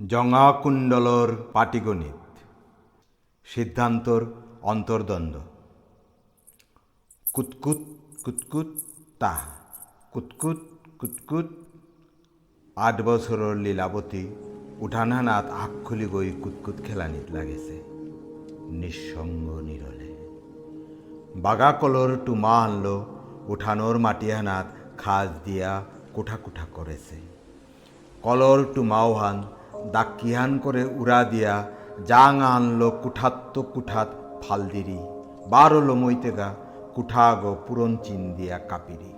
জঙা কুণ্ডলর পাটিগণিত। সিদ্ধান্তর অন্তর্দ্বন্দ্ব। কুতকুত কুতকুত তা কুতকুত কুতকুত আঠ বছৰৰ লীলাৱতী উঠানহানাত আগ খুলি গৈ কুতকুত খেলানীত লাগিছে। নিঃসংগ নিৰলে বাগা কলৰ টুমা আনলো উঠানৰ মাটিহানাত খাজ দিয়া কোঠা কোঠা করেছে। কলর টুমাওহান দাক্কিহান করে উড়া দিয়া জাং আনলো কুঠাত্ত কুঠাত ফালদিরি। বারো লমইতেগা কুঠাগ পুরন চিন দিয়া কাপিরি।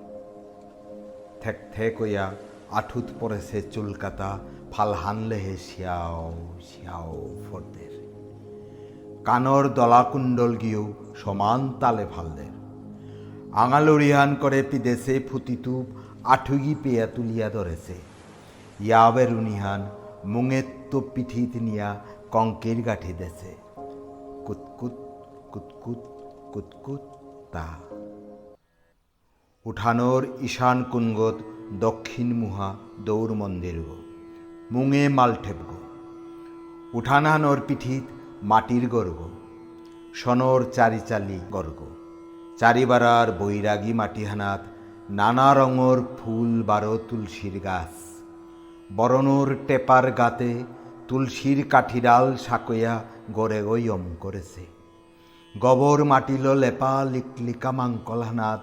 থেক থেক হইয়া আঠুত পড়েছে চুলকাতা, ফাল হানলেহে শিয়াও শিয়াও ফর্দের। কানর দলাকুণ্ডল গিয়েও সমান তালে ফালদের। আঙালুরিহান করে পিদেছে ফুতিতুপ আঠুগি পেয়া তুলিয়া ধরেছে। ইয়াবের উনিহান মুঙেত্ত পিঠিত নিয়া কঙ্কের গাঠি দেছে। কুতকুত কুতকুত কুতকুত তা। উঠানোর ঈশান কুঙ্গত দক্ষিণ মুহা দৌড় মন্দির গো, মুঙে মাল ঠেপগো উঠানানোর পিঠিত মাটির গর্গ সনর চারিচালি গর্গ চারিবারার বৈরাগী মাটিহানাত নানা রঙর ফুল বারো তুলসীর গাছ। বরণর টেপার গাতে তুলসীর কাঠিডাল সাকয়া গড়ে গৈয়ম করেছে। গবর মাটিল লেপা লিকলিকা মাংকলহানাত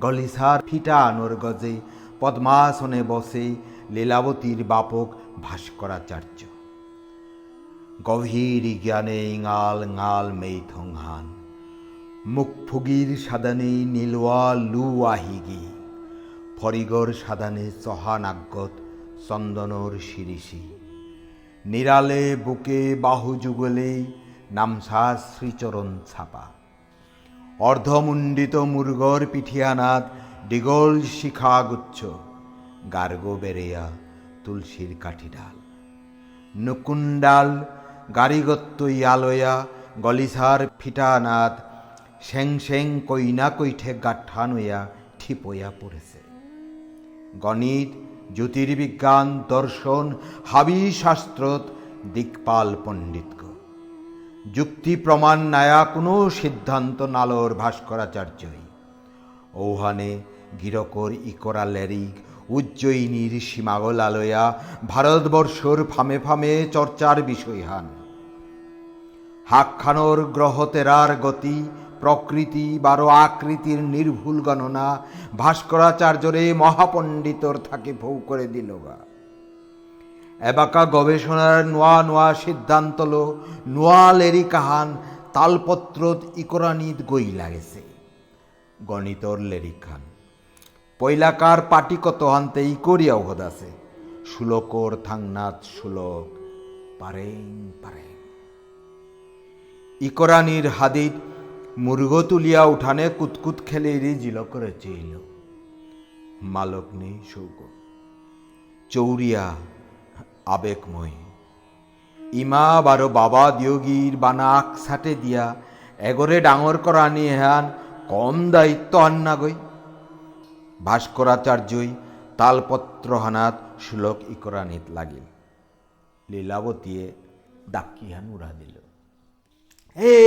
গলিসার ফিটা আনোর গজে পদ্মাসনে বসে লীলাবতীর বাপক ভাস্করাচার্য গভীর জ্ঞানে ইঙাল ঙাল মুখ ফুগির সাদানে নীলওয়া লু আহিগি ফরিগর সাদানে চহানাগত চন্দনর শিরিষি নিরালে বুকে বাহু যুগলে নামসা শ্রীচরণ ছাপা অর্ধমুণ্ডিত মুর্গর পিঠিয়ানাত ডিগল শিখা গুচ্ছ গার্গ বেরেয়া তুলসীর কাঠিডাল। নুকুণ্ডাল গাড়িগত্ত ইয়ালয়া গলিসার ফিটানাত সেং সেং কইনা কৈঠে গাঠানয়া ঠিপয়া পড়েছে গণিত জ্যোতির্বিজ্ঞান, দর্শন হাবি শাস্ত্রত দিকপাল পণ্ডিতগ যুক্তি প্রমাণ নায়া কোনো সিদ্ধান্ত নালর ভাস্করাচার্যই। ঔহানে গিরকর ইকরা লেরিক উজ্জয়িনীর সীমাগল আলয়া ভারতবর্ষর ফামে ফামে চর্চার বিষয় হান হাকখানোর গ্রহতেরার গতি প্রকৃতি বারো আকৃতির নির্ভুল গণনা। ভাস্করাচার্যরে মহাপণ্ডিতর থাকে ভৌ করে দিল গা। এবাকা গবেষণার নোয়া নোয়া সিদ্ধান্ত লো, নোয়া লেরি কাহান তালপত্রত ইকরানিত গই লাগেছে। গণিতর লেরি খান, পৈলাকার পাটি কত হানতে ইকরিয়াও হদাছে শুলকর থাংনাথ শুলক পারেং পারেং। ইকরানির হাদিদ মুর্গ তুলিয়া উঠানে কুতকুত খেলে রি জিল করে চেইল মালক নেই সৌগ চৌরিয়া আবেগময়। ইমা বারো বাবা দিয়োগীর বানাক সাটে দিয়া, এগরে ডাঙর করা নিয়ে হান কম দায়িত্ব আন্না গই ভাস্করাচার্যই তালপত্র হানাত শ্লোক ইকরানিত লাগিল। লীলাবতীয়ে ডাকিহান উড়া দিল হে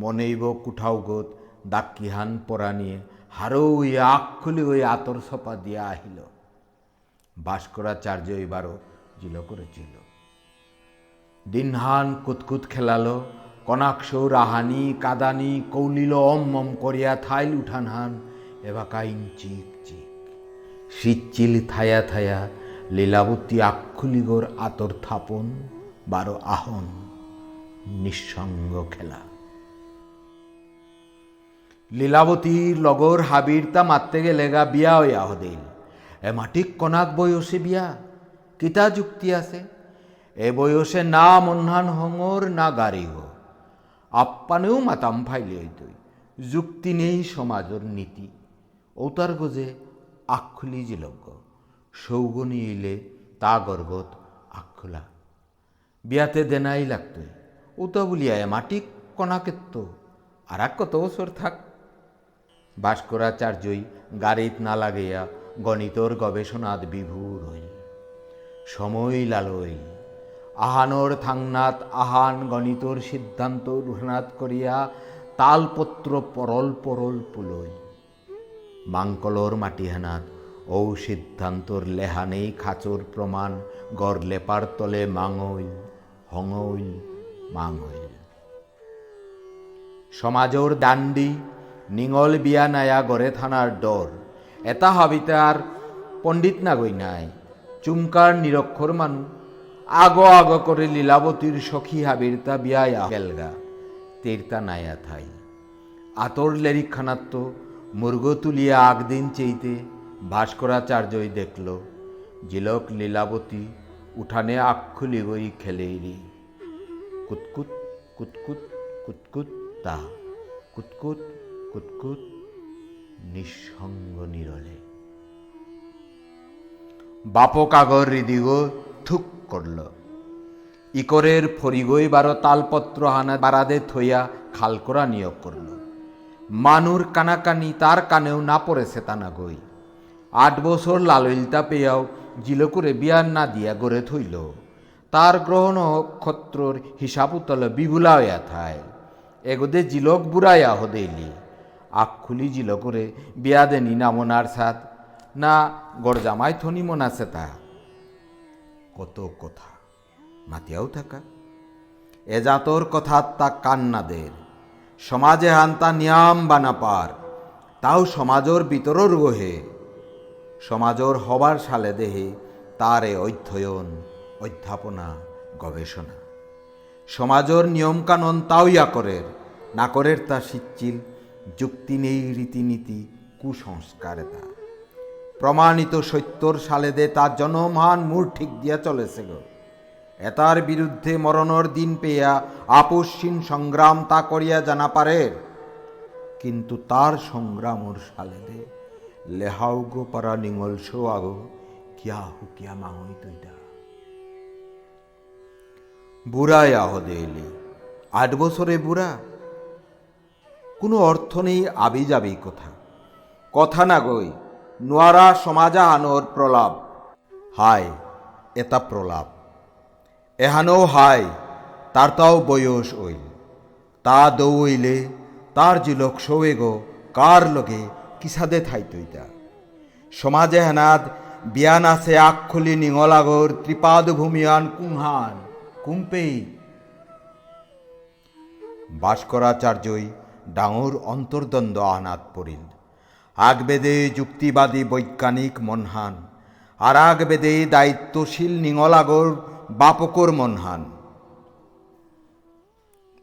মনেইব কুঠাও গত ডাকিহান পরা নিয়ে হারৌ ইয়ে আখ খুলি ওই আতর সপা দিয়া আহিল। ভাস্করাচার্য এবারও জিল করেছিল। দিনহান কুতকুত খেলালো কনাকশৌ রাহানি কাদানি কৌলিল অম মম করিয়া থাইল উঠানহান এবাকাইন চিক চিক শীতচিল থায়া থায়া লীলাবতী আক্ষুলিগর আতর থাপন বারো আহন। নিঃসঙ্গ খেলা লীলাবতীর লগর হাবিরতা মারতে গেলে গা বিয়া হইয়া হদেল এ মাটিক কনাক বয়সে বিয়া, কিতা যুক্তি আছে? এ বয়সে না মন্হান হঙর না গাড়ি গো আপ্পানেও মাতাম ফাইলে হইতই যুক্তি নেই সমাজর নীতি। ওতার গজে আক্ষুলি জিলজ্ঞ সৌগনি ইলে তা গর্গত আক্ষুলা বিয়াতে দেনাই লাগতই ওতা বলিয়া মাটি কণাকেত্ত আর এক কত বছর থাক। ভাস্করাচার্যই গাড়িত না লাগাইয়া গণিতর গবেষণাত বিভুর হইল সময় লালই, আহানর থাংনাত আহান গণিতর সিদ্ধান্ত রুহনাত করিয়া তালপত্র পরল পরল পুলই। মাংকলর মাটিহানাত ঔ সিদ্ধান্তর লেহানেই খাচর প্রমাণ গড় লেপার তলে মাঙইল হঙইল মাঙইল। সমাজর দাণ্ডি নিঙল বিয়া নায়া গড়ে থানার ডর এটা হাবিতে আর পণ্ডিত না গই নাই। চুমকার নিরক্ষর মানু আগো আগো করে লীলাবতীর সখী হাবিরতা বিয়ায়া গেলগা তেরতা নায়া থাই আতর লেরিখানাত তো মুর্গ তুলিয়া আগদিন চেইতে ভাস্করাচার্যই দেখল। জিলক লীলাবতী উঠানে আক্ষুলি গই খেলেইরি কুতকুত কুতকুত কুতকুত তা কুতকুত কুতকুত নিঃসঙ্গ নিরলে। বাপক আগর হৃদিগ থুক করল। ইকরের ফরিগই বারো তালপত্র হানা বারাদে থইয়া খাল করা নিয়োগ করল। মানুর কানাকানি তার কানেও না পড়েছে তা না গই। আট বছর লালইলতা পেয়াও জিলকুরে বিয়ার না দিয়া গড়ে থইল। তার গ্রহণ নক্ষত্রর হিসাব উতলে বিভুলা হইয়া থায়। এগোদে জিলক বুড়াইয়া হদেইলি আখ খুলি জিলকুরে বিয়া দেনি না মনার সাথ না গড়জামাই থনি মনাছে তা কত কথা, মাতিয়াও থাকা। এ জাতর কথা তা কান্নাদের সমাজে হান্তা নিয়াম বানা পার। তাও সমাজর বিতরর গোহে সমাজর হবার সালে দেহে তারে অধ্যয়ন অধ্যাপনা, গবেষণা। সমাজর নিয়মকানুন তাও ইয়াকরের নাকরের তা সিচ্ছিল যুক্তি নেই রীতিনীতি, কুসংস্কারে তা। প্রমাণিত সত্যর সালেদে তার জনমান মূর ঠিক দিয়া চলেছে গো। এতার বিরুদ্ধে মরণর দিন পেয়া আপসীন সংগ্রাম তা করিয়া জানা পারে কিন্তু তার সংগ্রামর সালেদে, লেহাও গো পারা নিঙল শো আগো কিয়া হুকিয়া মাঙই তুইটা বুড়াই আহদে এলি। আট বছরে বুড়া? কোনো অর্থ নেই আবি যাবি কথা। কথা না গই নোয়ারা সমাজা আনোর প্রলাপ। হায়, এটা প্রলাপ। এহানো হায়, তার তাও বয়স ওইল তা দৌইলে তার জিলক সৌয়ে গো, কার লগে কিসাদে থাই তৈতা সমাজে হেনাদ বিয়ান আছে আক্ষলি নিঙলাগর ত্রিপাদ ভূমিয়ান কুংহান কুম্পেই ভাস্করাচার্যই ডাঙর অন্তর্দ্বন্দ্ব আনাত পড়িল। আগবেদে যুক্তিবাদী বৈজ্ঞানিক মনহান, আর আগবেদে দায়িত্বশীল নিঙলাগর বাপকর মনহান।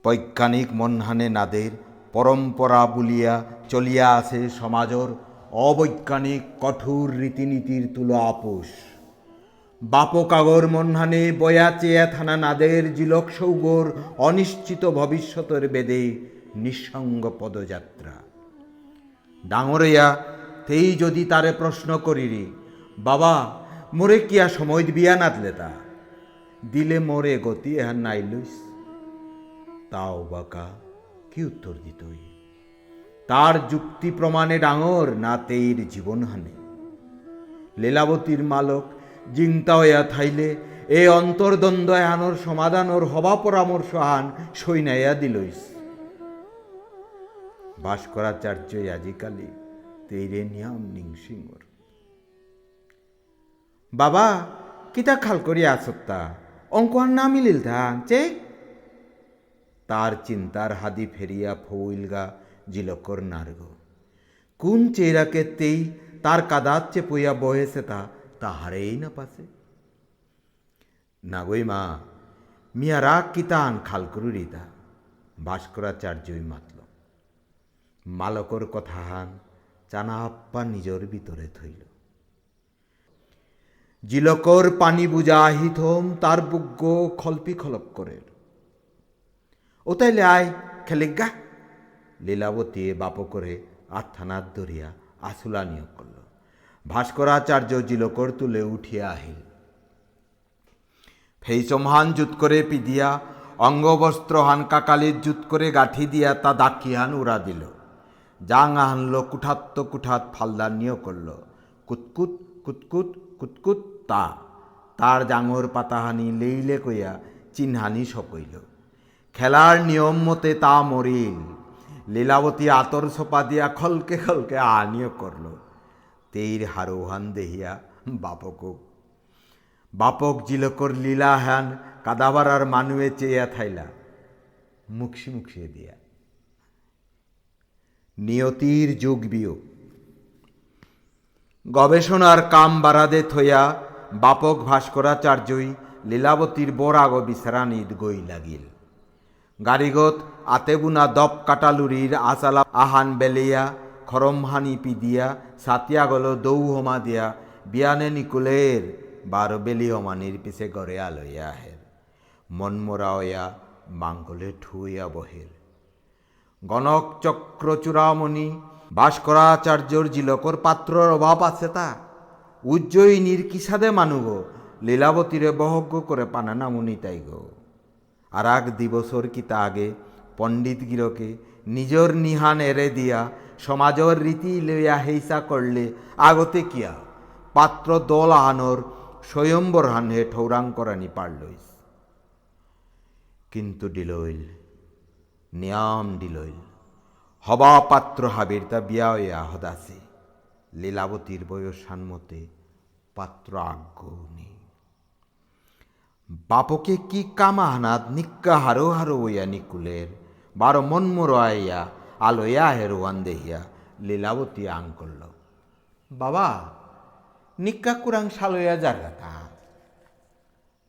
বৈজ্ঞানিক মনহানে নাদের পরম্পরা বুলিয়া চলিয়া আছে সমাজর অবৈজ্ঞানিক কঠোর রীতিনীতির তুলো আপোষ। বাপকাগর মনহানে বয়া চেয়া থানা নাদের জিলক সৌগর অনিশ্চিত ভবিষ্যতের বেদে নিঃসঙ্গ পদযাত্রা। ডাঙরইয়া তেই যদি তারে প্রশ্ন করিরি, বাবা, মোরে কিয়া সময় বিয়া নাদলে তা? দিলে মোরে গতি এহান নাই লইস। তাও বাকা, কি উত্তর দিতই? তার যুক্তি প্রমাণে ডাঙর, না তেইর জীবনহানে। লীলাবতীর মালক হইয়া থাইলে এ অন্তর্দ্বন্দ্ব আনোর সমাধান ওর হবা পরামর্শ আন সৈনাইয়া দিলইস। ভাস্করাচার্য আজিকালি তেইরে নিয়াম নিংসিংর বাবা, কিতা খাল করিয়া আসত্তা আর না মিলিল ধান চে তার চিন্তার হাদি ফেরিয়া ফৌইলগা জিলকর নার্গ। কোন চেরাকে তেই তার কাদাত চেপইয়া বহেছে তা? তাহারেই না পাশে নাগই মা, মিয়া রাগ কিতান খালকুরুরিতা ভাস্করাচার্যই মাতল। মালকর কথা হান চানা আপ্পা নিজর ভিতরে থইল। জিলকর পানি বুঝা আহিথম তার বুগ্য খলপি খলপ করে ও তাইলে আয় খেলে গা লীলাবতী বাপ করে আত্থানাত ধরিয়া আসুলা নিয়োগ করল। ভাস্করাচার্য জিলকর তুলে উঠিয়া আহিল। ফেইচমহান জুত করে পিদিয়া অঙ্গবস্ত্র হান কাকালির জুত করে গাঁঠি দিয়া তা দাকিহান উড়া দিল। জাং আহানল কুঠাত্ত কুঠাত নিয়োগ করল। কুতকুত কুতকুত কুতকুত তা। তার জাঙর পাতাহানি লেইলে কইয়া চিহ্নানি সকইল খেলার নিয়ম মতে তা মরিল। লীলাবতী আতর সোপা দিয়া খলকে খলকে আনিও করল। তেইর হারোহান দেহিয়া বাপক। বাপক জিলকর লীলা হ্যান কাদাবারার মানুয়ে চেয়া থাইলা। মুখসি মুখসিয়ে দিয়া। নিয়তির যুগ বিয়োগ। গবেষণার কাম বাড়াদে থইয়া বাপক ভাস্করাচার্যই লীলাবতীর বরাগ বিছরানিত গই লাগিল। গাড়িগত আতেবুনা দপ কাটালুরির আচালা আহান বেলিয়া খরমহানি পিদিয়া দৌ হমা দিয়া, বিয়ানে নিকুলের বারো হমানির পিছে গড়ে আলইয়া আহের মনমরা ওয়া মাঙ্গলে ঠুইয়া বহের গণক চক্র চূড়ামণি ভাস্করাচার্যর জিলকর পাত্রর অভাব আছে তা। উজ্জয়িনীর কিসাদে মানুগ লীলাবতীরে বহজ্ঞ করে পানা নামুনি তাই গো আর এক দিবসর কিতা আগে পণ্ডিত গিরকে নিজর নিহান এরে দিয়া সমাজর রীতি লইয়া হেইসা করলে আগতে কিয়া? পাত্র দল আহানোর স্বয়ম্বর হানে ঠৌরাং করানি পারলইস। কিন্তু ডিলইল, নিয়াম ডিলইল, হবা পাত্র হাবির তা বিয়া হদাসে। লীলাবতীর বয়স সানমতে পাত্র আজ্ঞ নেই। বাপকে কি কামা হানাত নিক্কা হারো হারো ওয়া নিকুলের? বারো মনমোর আইয়া আলোয়া হেরোয়ান দেহিয়া লীলাবতী আং করল। বাবা নিক্কা কুরাং সালইয়া জারগাতা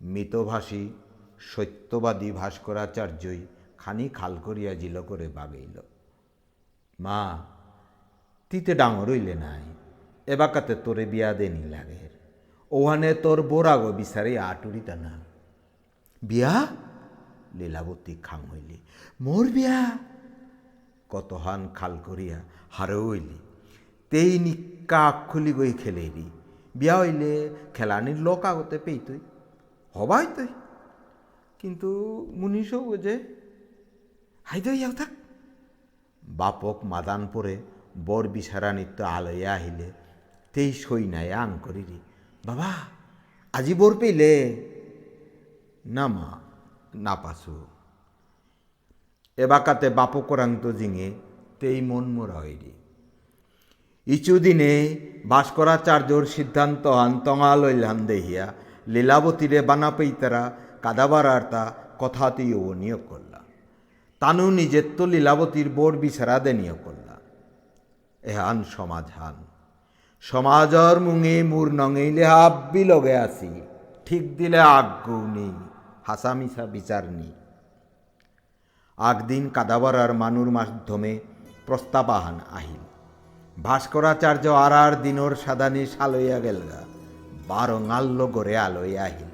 মিতভাষী, সত্যবাদী ভাস্করাচার্যই খানি খাল করিয়া জিল করে বাগেইল। মা, তিতে ডাঙর হইলে নাই এবাকাতে তোরে বিয়া দেনি লাগের ওহানে তোর বোরাগো বিচারে আটুরিতা না। বিয়া? লীলাবতী খাং হইলি। মোর বিয়া? কতহান খাল করিয়া হারে হইলি তেই নিক্কা খুলি গই খেলেরি বিয়া হইলে খেলানির লোক আগতে পেইতই, হবাই তুই। কিন্তু মুনিশও বোঝে হাইদই যাও থাক। বাপক মাদান পরে বর বিছারা নিত্য আলয়া আহিলে, তেই সই নাই আং করিরি। বাবা, আজি বোর পেইলে? না মা, না পাসু এবাকাতে করান্ত জিঙে, তেই মন মোরা হইরি ইচু দিনে ভাস্করাচার্যর সিদ্ধান্ত হান তঙালইলাম দেহিয়া, লীলাবতীরে বানা পেইতারা কাদাবার আর তা কথাতেই ও নিয়োগ করলা। তানু নিজের তো লীলাবতীর বোর বিছারা দে নিয়োগ করলা। এহান সমাজ হান সমাজর মুঙে মুর নঙেইলে হাব্বি লগে আসি, ঠিক দিলে আজ্ঞু নেই, হাসামিসা বিচার নেই। আগদিন কাদাবারার মানুর মাধ্যমে প্রস্তাবাহান আহিল। ভাস্করাচার্য আর আর দিনর সাদানি সালইয়া গেলগা আল্ল গড়ে আলোয় আহিল।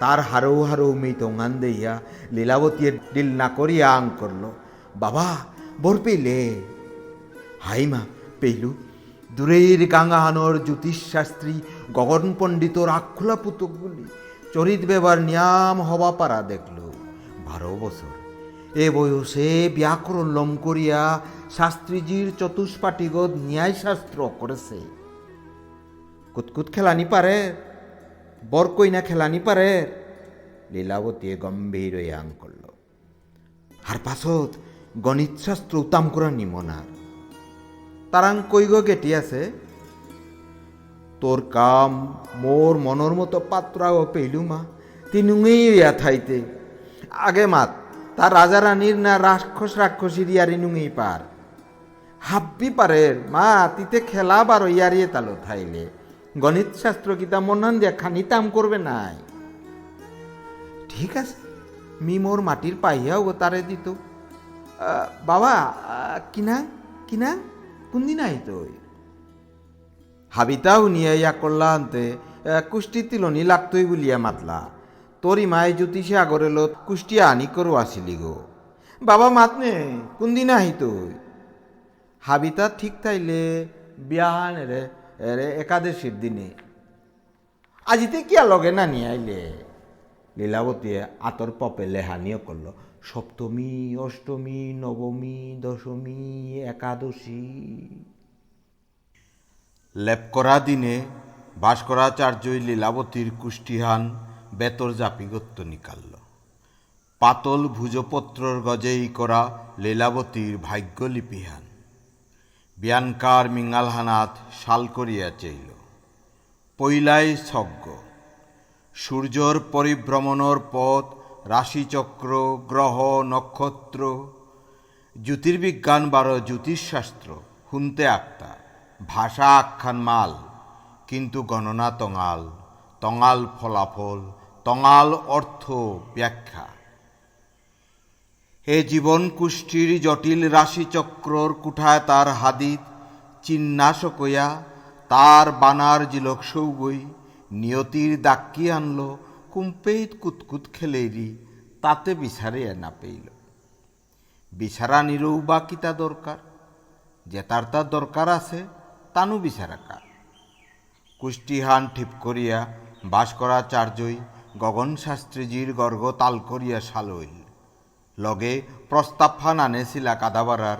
তার হারৌ হারৌ মৃতঙ্গান দেইয়া লীলাবতী ডিল না করিয়া আং করল, বাবা বোর পেলে। হাই মা পেইলু। দূরের গাঙ্গাহানোর জ্যোতিষশাস্ত্রী গগন পণ্ডিতর আক্ষুলা পুতকগুলি চরিত বেবার নিয়াম হওয়া পারা দেখল। বারো বছর এ বয়সে ব্যাকরণ লম করিয়া শাস্ত্রীজির চতুষ্পাটিগত ন্যায়শাস্ত্র করেছে। কুতকুত খেলানি পারে বর কইনা খেলানি পারে, লীলাবতী গম্ভীর আং করল আর পাছত গণিত শাস্ত্র উতাম করা নিমনার। তারাং কইগ গেটি আছে? তোর কাম মোর মনের মতো পাত্রাও পেইলু মা তিনুঙেই ইয়া থাইতে। আগে মাত তার রাজা রানীর না রাক্ষস রাক্ষসীর ইয়ারি নুঙেই পার। হাব্বি পারের মা, তিতে খেলা বারো ইয়ারিয়ে তালো থাইলে। গণিত শাস্ত্র কিতা মনান দিয়া খানি তাম করবে নাই। ঠিক আছে, মি মোর মাটির পাইয়াও তারে দিত। বাবা কিনা কিনা, কোনদিন আইত হাবিতাও নিয়ে ইয়া করলা আনতে কুষ্টি তিলনি লাগতই বলিয়া মাতলা। তোরি মায়ে জ্যোতিষে লত কুষ্টি আনি করো আসিলি গো। বাবা মাতনে, কোনদিন আহিত হাবিতা ঠিক তাইলে বিয়াহান রে রে একাদশীর দিনে। আজিতে কিয়া লগে না নিয়ে আইলে লীলাবতীয়ে আতর পপে লেহানিও করল সপ্তমী, অষ্টমী নবমী দশমী, একাদশী। লেপ করা দিনে ভাস্করাচার্যই লীলাবতীর কুষ্টিহান বেতর জাপিগত্য নিকাল্য পাতল ভুজপত্রর গজেই করা লীলাবতীর ভাগ্যলিপিহান বিয়ানকার মিঙালহানাত শাল করিয়া চাইল। পৈলাই ছজ্ঞ সূর্যর পরিভ্রমণর পথ, রাশিচক্র, গ্রহ, নক্ষত্র। জ্যোতির্বিজ্ঞান বারো জ্যোতিষশাস্ত্র, হুনতে আক্তা। ভাষা আখ্যান মাল, কিন্তু গণনা তঙাল। তঙাল ফলাফল তঙাল অর্থ ব্যাখ্যা। হে জীবন কুষ্টির জটিল রাশিচক্রর কুঠায় তার হাদিত চিন্নাসকয়া তার বানার জিলক সৌগই, নিয়তির দাক্কি আনলো, কুম্পেইত কুতকুত খেলেরি, তাতে বিচারে না পেইল। বিচারা নিরৌ বা কিতা দরকার? যে তার তার দরকার আছে, তানু বিচারা কার কুষ্টিহান ঠিক করিয়া বাস করা চার্যই গগন শাস্ত্রীজির গর্গ তাল করিয়া সালইল লগে প্রস্তাবফান আনেছিলা কাদাবারার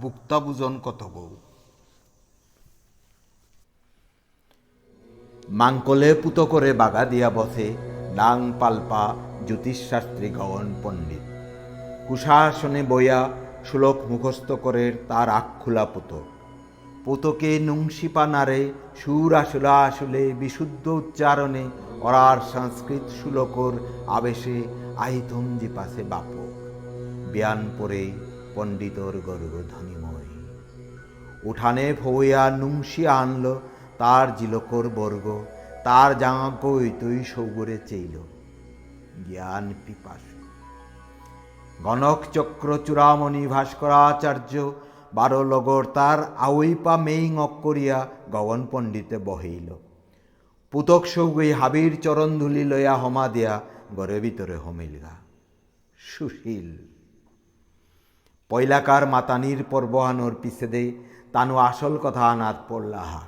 বুক্তা বুজন কত বউ। মাংকলে পুত করে বাগা দিয়া বসে ডাং পালপা জ্যোতিষশাস্ত্রী গগন পণ্ডিত। কুশাসনে বইয়া সুলক মুখস্থ করে তার আখ খোলা পুতো। পুতকে নুংসিপা নারে সুর আসলা আসলে বিশুদ্ধ উচ্চারণে অরার সংস্কৃত সুলকর আবেশে আহিতম জিপাসে বাপক বিয়ান পরে পণ্ডিতর গর্গ ধ্বনিময় উঠানে ভইয়া নুংসি আনল, তার জিলকর বর্গ, তার জাঙা গই তুই সৌগরে চেইল। জ্ঞান পিপাস। গণক চক্র চূড়ামণি ভাস্করাচার্য বারো লগর তার আউইপা মেইং করিয়া গগন পণ্ডিতে বহিল। পুতক সৌগই হাবির চরণ ধুলি লয়া হমা দিয়া গরে ভিতরে হমিলগা সুশীল। পয়লাকার মাতানির পর্বহানোর পিছে দে তানু আসল কথা আনাত পড়লাহা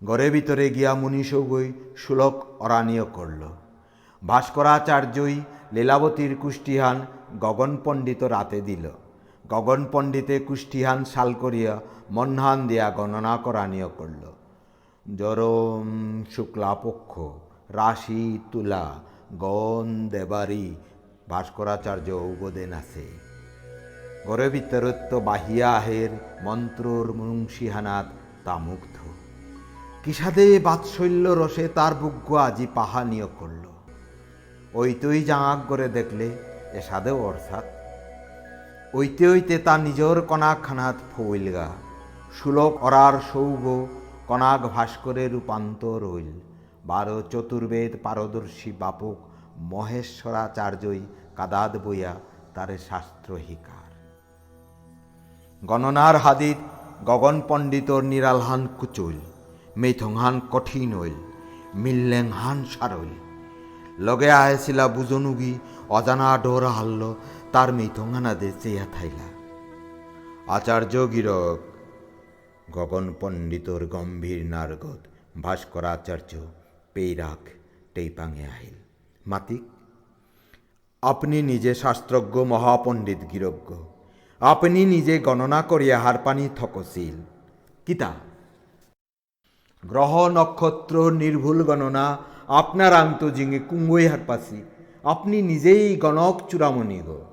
ঘরে ভিতরে গিয়া মুনিসৌগই সুলক অরানীয় করল ভাস্করাচার্যই লীলাবতীর কুষ্টিহান গগন পণ্ডিত রাতে দিল। গগন পণ্ডিতে কুষ্টিহান শাল করিয়া মন্হান দিয়া গণনা করানীয় করল। জরম শুক্লাপক্ষ, রাশি তুলা গন দেবারি, ভাস্করাচার্য উগদেন আছে ঘরে ভিতরত্ব বাহিয়া আহের মন্ত্রর মুংসিহানাত তা মুগ্ধ কিসাদে বাৎসল্য রসে তার বুগ্য আজি পাহানীয় করল। ওই জাঙাক করে দেখলে এ সাদেও অর্থাৎ ওইতে ওইতে তা নিজর কনাক খানাত ফইলগা। সুলক অরার সৌগ কনাক ভাস্করে রূপান্তর হইল। বারো চতুর্বেদ পারদর্শী বাপক মহেশ্বরাচার্যই কাদাদ বইয়া তারে শাস্ত্র হিকার। গণনার হাদিত গগন পণ্ডিতর নিরালহান কুচুল মেথংহান কঠিন হইল, মিল্লেং হান সারইল। লগে আহেছিলা বুজনুগি অজানা ডোরা হাল্ল তার মেথংহানাদে চেয়া থাইলা। আচার্য গিরক, গগন পণ্ডিতর গম্ভীর নারগত ভাস্করাচার্য পেইরাক টেইপাঙে আহিল। মাতিক, আপনি নিজে শাস্ত্রজ্ঞ মহাপণ্ডিত গিরজ্ঞ। আপনি নিজে গণনা করিয়া হারপানি থকশীল। কিতা? গ্রহ নক্ষত্র নির্ভুল গণনা, আপনার আন্তজিঙে কুম্বই হারপাসি আপনি নিজেই গণক চূড়ামণি গো।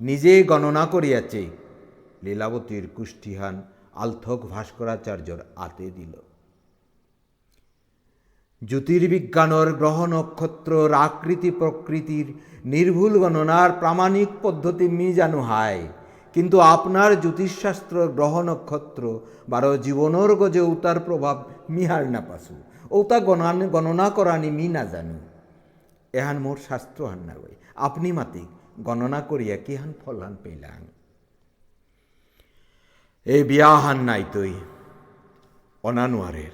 নিজে গণনা করিয়াছে। লীলাবতীর কুষ্টিহান আলথক ভাস্করাচার্যর আতে দিল। জ্যোতির্বিজ্ঞানর গ্রহ নক্ষত্রর আকৃতি প্রকৃতির নির্ভুল গণনার প্রামাণিক পদ্ধতি মি জানু হায়। কিন্তু আপনার জ্যোতিষশাস্ত্র গ্রহ নক্ষত্র বারো জীবনর গজে উতার প্রভাব মিহার না পাসু। ওতা গণান, গণনা করানি মি না জানু। এহান মোর শাস্ত্র হান না আপনি মাতি গণনা করিয়া কি হান ফলান পেলাম? এই বিয়া হান নাই তৈ অনানুয়ারের।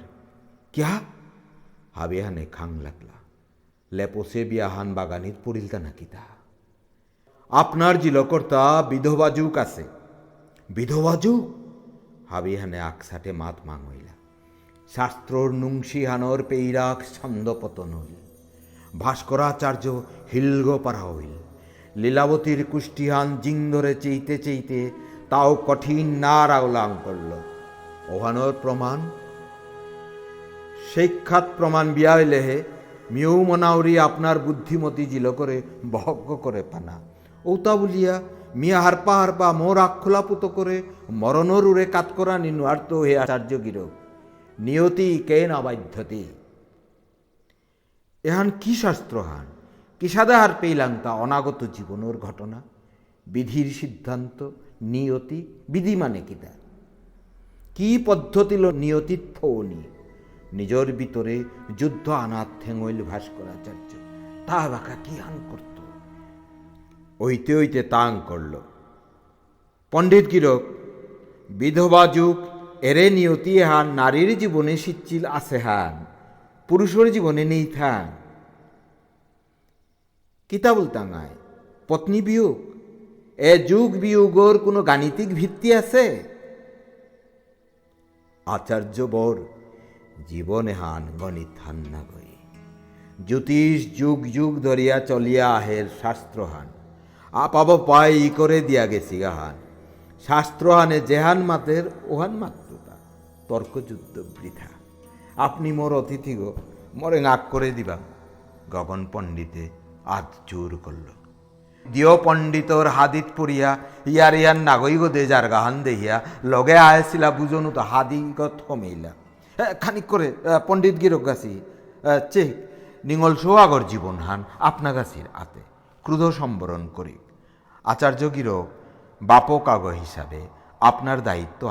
ক্যা? হাবে হানে খাং লাগলা। লেপোসে বিয়াহান বাগানিত পড়িলতা নাকি তা? আপনার জিলকর্তা বিধবা যুগ আছে। বিধবা যুগ? হাবি হানে আকসাটে মাত মাঙইলা। শাস্ত্রর নুংসি হানর পেইরাক ছন্দ পতন হইল। ভাস্করাচার্য হিলগ পারা হইল। লীলাবতীর কুষ্টিহান জিং ধরে চেইতে চেইতে তাও কঠিন না রাওলাং করল। ওহানোর প্রমাণ? সেইখাত প্রমাণ বিয়া লেহে মিউ মনাউরি আপনার বুদ্ধিমতী জিল করে বহজ্ঞ করে পানা। ঔতা বলিয়া মিয়া হারপা হারপা মোর আখ খোলাপুত করে মরণর উড়ে কাত করা নিনু হে আচার্য গিরক নিয়তি কে না বাধ্যতি এহান কি শাস্ত্র হার পেইলাম তা অনাগত জীবনের ঘটনা, বিধির সিদ্ধান্ত, নিয়তি, বিধি মানে কিতা কি পদ্ধতি লো নিয়তিত ফৌনি নিজর ভিতরে যুদ্ধ আনাত ঠেঙইল ভাস্করাচার্য, তা বাকা কি হান করত? ওইতে ওইতে তাং করল। পণ্ডিত গিরক, বিধবা যুগ, এরে নিয়তি হান নারীর জীবনে সিচ্ছিল আছে হান, পুরুষের জীবনে নেই থান। কিতা বলতাঙায় পত্নী বিয়োগ। এ যুগ বিয়োগর কোনো গাণিতিক ভিত্তি আছে? আচার্য বর জীবনে হান গণিত হান না গই জ্যোতিষ যুগ যুগ ধরিয়া চলিয়া আহের শাস্ত্রহান আপাব পাই ই করে দিয়া গেছি গাহান শাস্ত্রহানে জেহান মাতের ওহান মাত্রতা তর্কযুদ্ধ বৃথা। আপনি মোর অতিথি গো মরে নাক করে দিবা। গগন পণ্ডিতে আজ জোর করল। দিও পণ্ডিতর হাদিত পড়িয়া ইয়ার ইয়ার নাগরিক দে যার গাহান দেহিয়া, লগে আয়েছিলা বুঝনু তো হাদিগত কমেইলা। খানিক করে পণ্ডিত গিরক গাছি চে নিঙল সোহাগর জীবন হান আপনা গাছির আতে, ক্রুধ সম্বরণ করি আচার্য গিরক, বাপ কাগ হিসাবে আপনার দায়িত্ব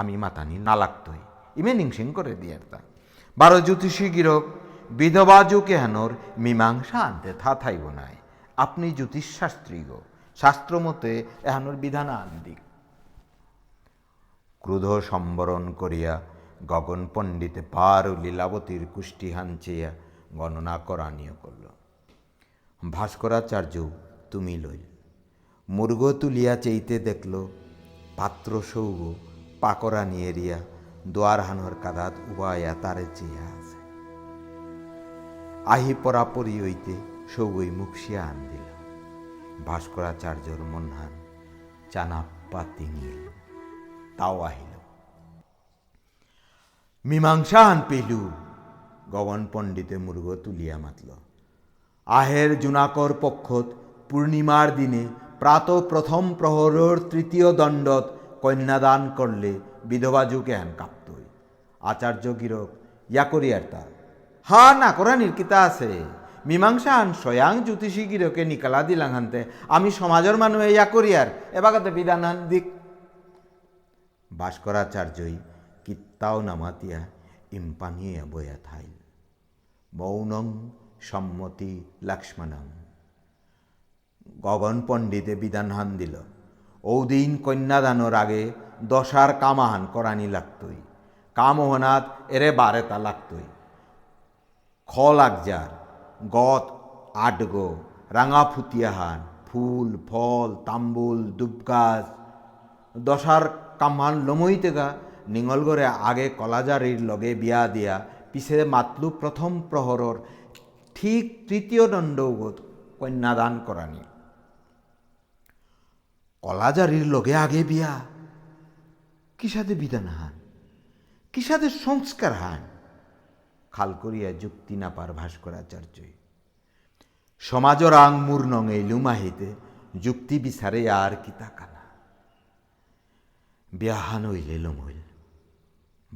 আমি মাতানি না লাগতই ইমে নিংসিং করে দিয়ার তা। বারো জ্যোতিষী গিরক বিধবা যুকে হেনর মীমাংসা আনতে থা থাইব নাই। আপনি জ্যোতিষশাস্ত্রী গো শাস্ত্র মতে এহানোর বিধান আন দিক ক্রোধ সম্বরণ করিয়া গগন পণ্ডিতে পার লীলাবতীর কুষ্টি হাঞ্চিয়া গণনা করানীয় করল। ভাস্করাচার্য তুমি লইল। মুর্গ তুলিয়া চেইতে দেখল পাত্র সৌগ পাকরা নিয়ে রিয়া দোয়ার হানর কাদাত উবায়া তারে চেয়া আহি পরাপরি হইতে সৌগই মুখশিয়া আন দিল ভাস্করাচার্যর মনহান চানাপ্পা তিঙিল তাও আহিল। মীমাংসা আন পেলু, গগন পণ্ডিতে মুর্গ তুলিয়া মাতল। আহের জুনাকর পক্ষত পূর্ণিমার দিনে প্রাত প্রথম প্রহরর তৃতীয় দণ্ডত কন্যাদান করলে বিধবা যুগে আন কাঁপতই। আচার্য গিরক, ইয়া করিয়ার তা হা, না করা নির্কিতা আছে। মীমাংসা আন স্বয়াং জ্যোতিষী গিরকে নিকালা দিলাং হানতে। আমি সমাজের মানুষ ইয়া করিয়ার এবাগাতে বিধান দিক। ভাস্করাচার্যই কিত্তাও নামাতিয়া ইম্পানিয়া বয়া থাইল। মৌনং সম্মতি লক্ষ্মণং। গগন পণ্ডিতে বিধানহান দিল। ঔদিন কন্যাদানোর আগে দশার কামাহান করানি লাগতই কামোহনাত এরে বারেতা লাগতই খ লাগজার গত আটগো রাঙা ফুতিয়াহান ফুল, ফল, তাম্বুল দুবগাছ দশার কামান গা নিঙলগড়ে আগে কলাজারির লগে বিয়া দিয়া, পিছে মাতলু প্রথম প্রহরর, ঠিক তৃতীয় দণ্ডগত কন্যাদান করানি। কলাজারির লগে আগে বিয়া, কিসাদে বিধান হান, কিসাদে সংস্কার হান? খাল করিয়া যুক্তি না পার ভাস্করাচার্যই। সমাজর মূর্ণং এই লুমাহিতে যুক্তি বিচারে আর কি তাকানা। বিয়াহান হইলে লোমইল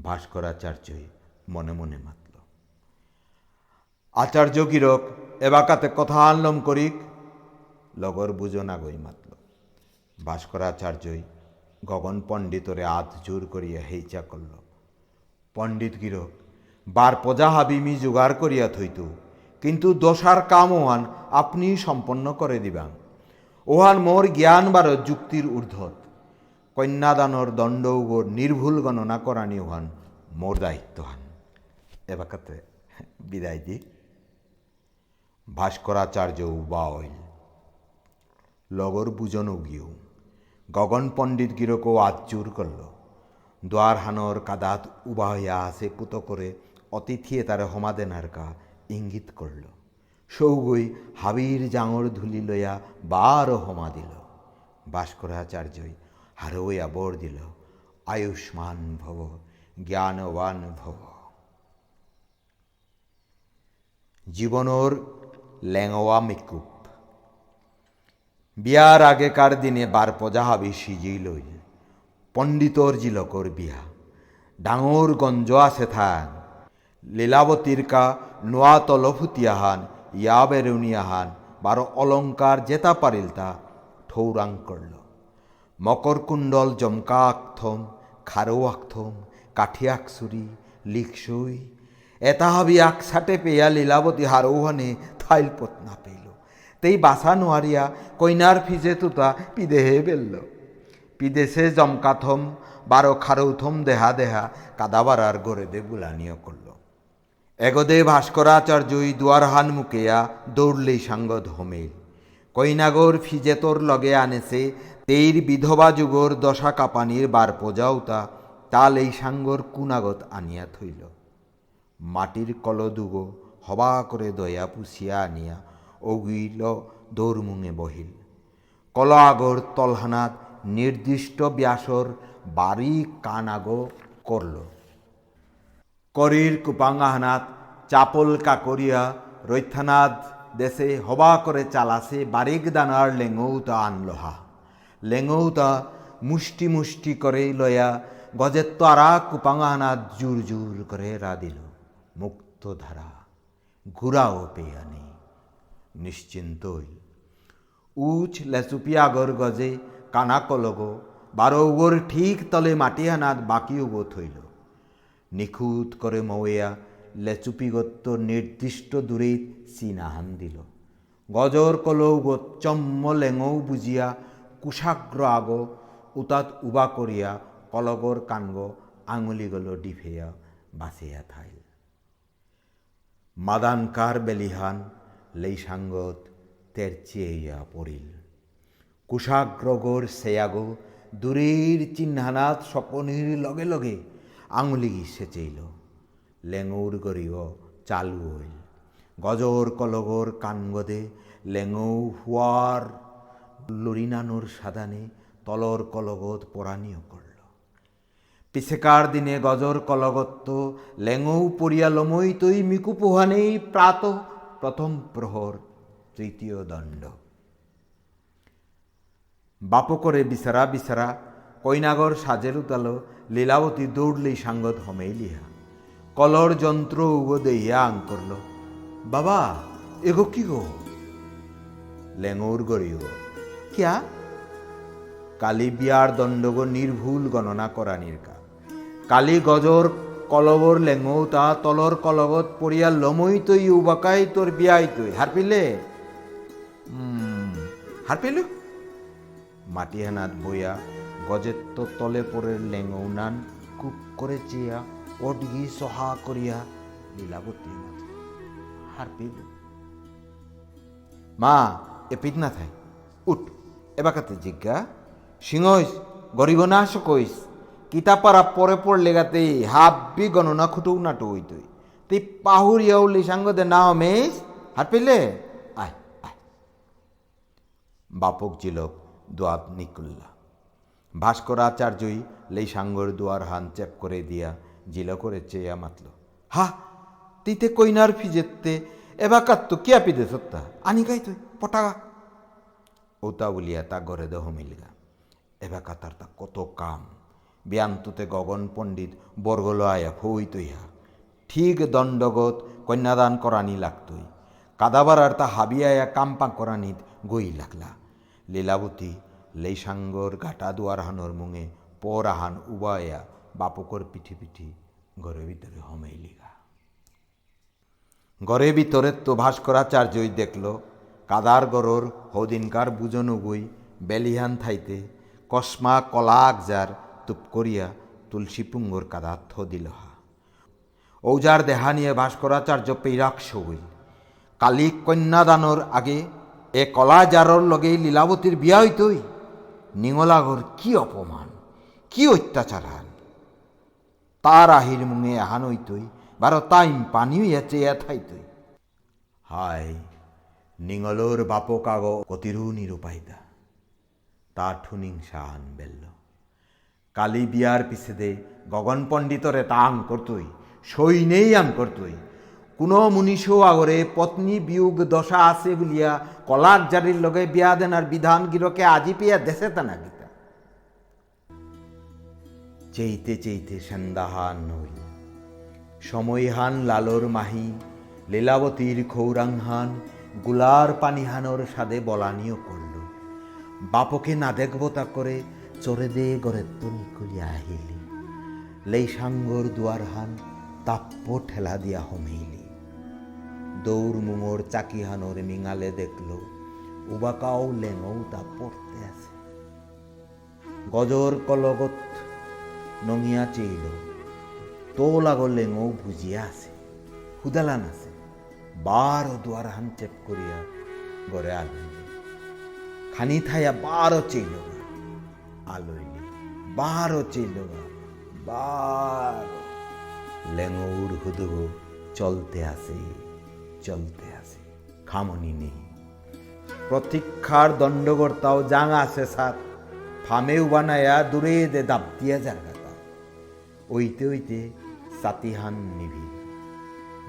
ভাস্করাচার্যই মনে মনে মাতল। আচার্য গিরক এবাকাতে কথা আনলম করিক। লগর বুঝো না গই মাতল। ভাস্করাচার্যই গগন পণ্ডিতরে আধ জোর করিয়া হেইচা করল। পণ্ডিত গিরক বার পজা হাবিমি জোগাড় করিয়া থইত, কিন্তু দশার কাম ওহান আপনি সম্পন্ন করে দিবাং। ওহান মোর জ্ঞান বার যুক্তির ঊর্ধ্বত। কন্যাদানর দণ্ড উগর নির্ভুল গণনা করানি ওহান মোর দায়িত্ব হান। এবাকাতে বিদায় দি। ভাস্করাচার্য উবা অইল। লগর বুজন উগিও গগন পণ্ডিত গিরকও আজচুর করল। দ্বার হানর কাদাত উবা হইয়া আসে পুত করে অতিথিয়ে তারে হমাদেনার কা ইঙ্গিত করল। সৌগই হাবির জাঙর ধুলি লইয়া বার হমা দিল। ভাস্করাচার্যই হারওয়া বর দিল, আয়ুষ্মান ভব, জ্ঞানবান ভব। জীৱনৰ লেঙৱা মেকুপ। বিয়াৰ আগেকাৰ দিনে বাৰ পজা হাবি সিজি লৈ পণ্ডিতৰ জিলকৰ বিয়া। ডাঙৰ গঞ্জ আছে থান লীলাৱতীৰ কা নোৱা তলফুটিয়াহান ইয়া বেরুনিয়াহান বারো অলংকার জেতা পারিল তা ঠৌরাং করল। মকর কুণ্ডল জমকা আকথম খারো আকথম কাঠি আকসুরি লিকসই এটা হাবি আকসাটে পেয়া লীলাবতী হারৌহানে থাইল পত্না পেল তেই বাসা নোয়ারিয়া কইনার ফিজে তুতা পিদেহে বেলল। পিদেশে জমকাথম, বারো খারৌথম দেহা দেহা কাদাবারার গড়ে দে বুলানিও করল। এগদে ভাস্করাচার্যই দুয়ারহান মুকেয়া দৌড়লেই সাঙ্গদ হোমেল। কইনাগর ফিজেতর লগে আনেছে, তেইর বিধবা যুগর দশা কাপানির বার পজাউতা তাল এই সাঙ্গর কুনাগত আনিয়া থইল। মাটির কলদুগো হবা করে দয়া পুষিয়া আনিয়া অগুইল দৌড়মুঙে বহিল। কল আগর তলহানাত নির্দিষ্ট ব্যাসর বাড়ি কানাগো করল। করির কুপাঙ্গাহানাত, চাপল কাকরিয়া রৈথানাদ দেশে হবা করে চালাসে বারিক দানার লেঙৌতা আনলোহা। লেঙৌতা মুষ্টি মুষ্টি করে লয়া গজের তারা কুপাঙ্গাহানাত জুর জুর করে রাদিল মুক্ত ধারা ঘুরাও পেয়া নেই নিশ্চিন্ত হইল উচ লেচুপিয়াগর গজে কানা কলগ ঠিক তলে মাটিহানাত বাকি উগো থইল। নিখুঁত করে মৌয়া লেচুপিগত্ত নির্দিষ্ট দূরে চিনাহান দিল গজর কলৌ চম্ম লেঙৌ বুজিয়া কুশাগ্র আগ উতাত উবা করিয়া কলগর কানগ আঙুলি গল ডিফেয়া বাঁচিয়া থাইল। মাদানকার বেলিহান লেইসাঙ্গত তেরচিয়া পড়িল। কুশাগ্রগর সেয়াগো দূরের চিহ্নানাত স্বপনের লগে লগে আঙুলি সেচেইল লেঙৌর গরিও চালু হইল গজর কলগর কানগদে লেঙৌ হুয়ার, লরিনানোর সাদানে তলর কলগত পরানীয় করল। পিছেকার দিনে গজর কলগত্ত, লেঙৌ পড়িয়া তৈ মিকু পোহানেই প্রাত, প্রথম প্রহর, তৃতীয় দণ্ড। বাপ করে বিচারা বিচারা কইনাগর সাজের উতালো লীলাবতী দৌড়লেই সাঙ্গত হমেই লিহা। কলর যন্ত্র উগো দেইয়া আং করল বাবা এগো কি গো? লেঙুর গড়িও কিয়া? কালী বিয়ার দণ্ডগো নির্ভুল গণনা করা নির্কা কালী গজর কলবর লেঙৌ তা তলর কলগত পড়িয়া লমই তৈ উবাকাই তোর বিয়াই তৈ হার পিলে হার পেলু মাটিহানাত বইয়া গজেত্ত তলে পরে লেঙৌনান কুপ করে চেয়া, অডগি সহা করিয়া লীলাবতী মাঝে হার পেল মা, এ পিত না থাই উঠ এবাকাতে জিজ্ঞা। সিংহইস, গরিব না কইস কিতাপারা পরে পড়লে গাতে হাব্বি গণনা খুটুক নাটু হইতই তুই তুই পাহুরিয়াও লিসাঙ্গ দে না হমেস হার পেলে? আয় আয়। বাপক জিলক দোয়াত নিকুল্লা। ভাস্করাচার্যই লেই সাঙ্গর দুয়ার হান চেপ করে দিয়া জিল করে চেয়া মাতল, হা, তিতে কইনার ফিজেতে এবাকাত তো কিয়া পিদে সত্তা? আনি গাই তুই, পটাগা! ওতা বলিয়া তা গড়ে দেহ মিলগা। এবাকা তার তা কত কাম। ব্যান্তুতে গগন পণ্ডিত বর্গল আয়া ফই তৈহা ঠিক দণ্ডগত কন্যাদান করানি লাগতই। কাদাবারার তা হাবিয়ায়া কাম্পা করানিত গই লাগলা। লীলাবতী লেইসাঙ্গর গাটা দুয়ার হানোর মুঙে পর আহান উবায়া বাপকর পিঠি পিঠি ঘরের ভিতরে হমেইলিগা। ঘরের ভিতরে তো ভাস্করাচার্যই দেখল, কাদার গরর হদিনকার বুজন উগুই বেলিহান থাইতে কসমা কলা আকজার তুপ করিয়া তুলসী পুঙ্গর কাদা থ দিলহা ঔজার দেহা নিয়ে ভাস্করাচার্য পেইরাক্ষ হইল। কালী কন্যাদানর আগে এ কলা জারর লগে লীলাবতীর বিয়া হইতই। নিঙলাগর কি অপমান, কি অত্যাচার হান তার আহির মুঙে আহান হইতই বারো তাইম পানি হইয়া চেয়া থাইতই হায় নিঙলর বাপ কাগ কতিরু নিরুপাইদা তা ঠুনিং সাহান বেল্ল। কালী বিয়ার পিছে দে গগন পণ্ডিতরে তা আং করতই সই নেই আং করতই কোনো মুনিষও আগরে পত্নী বিয়োগ দশা আছে বলিয়া কলার জারির লগে বিয়া দেনার বিধান গিরকে আজি পিয়া দেশে তা না গীতা। চেইতে চেইতে সন্ধ্যাহান হইল সময়হান লালর মাহি, লীলাবতীর খৌরাংহানগুলার পানিহানর সাদে বলানিও করল। বাপকে না দেখব তা করে চরে দে গড়ে তনি কলিয়া আহিলি। লেই সাঙ্গর দুয়ারহান তাপ্প ঠেলা দিয়া হমেইলি। দৌড় মুঙর চাকিহানোর মিঙালে দেখল, উবাকাও লেঙও তা পড়তে আছে। গজর কলগত নঙিয়া চেইল তোল আগর লেঙও বুঝিয়া আছে, হুদালান আছে। বার দুয়ার হান চেপ করিয়া গড়ে আলইলি খানি থাইয়া বারো চেইল আলইলি বারো চেইল বার। লেঙৌর হুদুগো চলতে আসে চলতে আসে খামনি নেই। প্রতীক্ষার দণ্ডকর্তাও জাঙা আছে সাত ফামেও বানায়া দূরে দে দাপ দিয়া জারগাতা ওইতে ওইতে সাতিহান নিভি।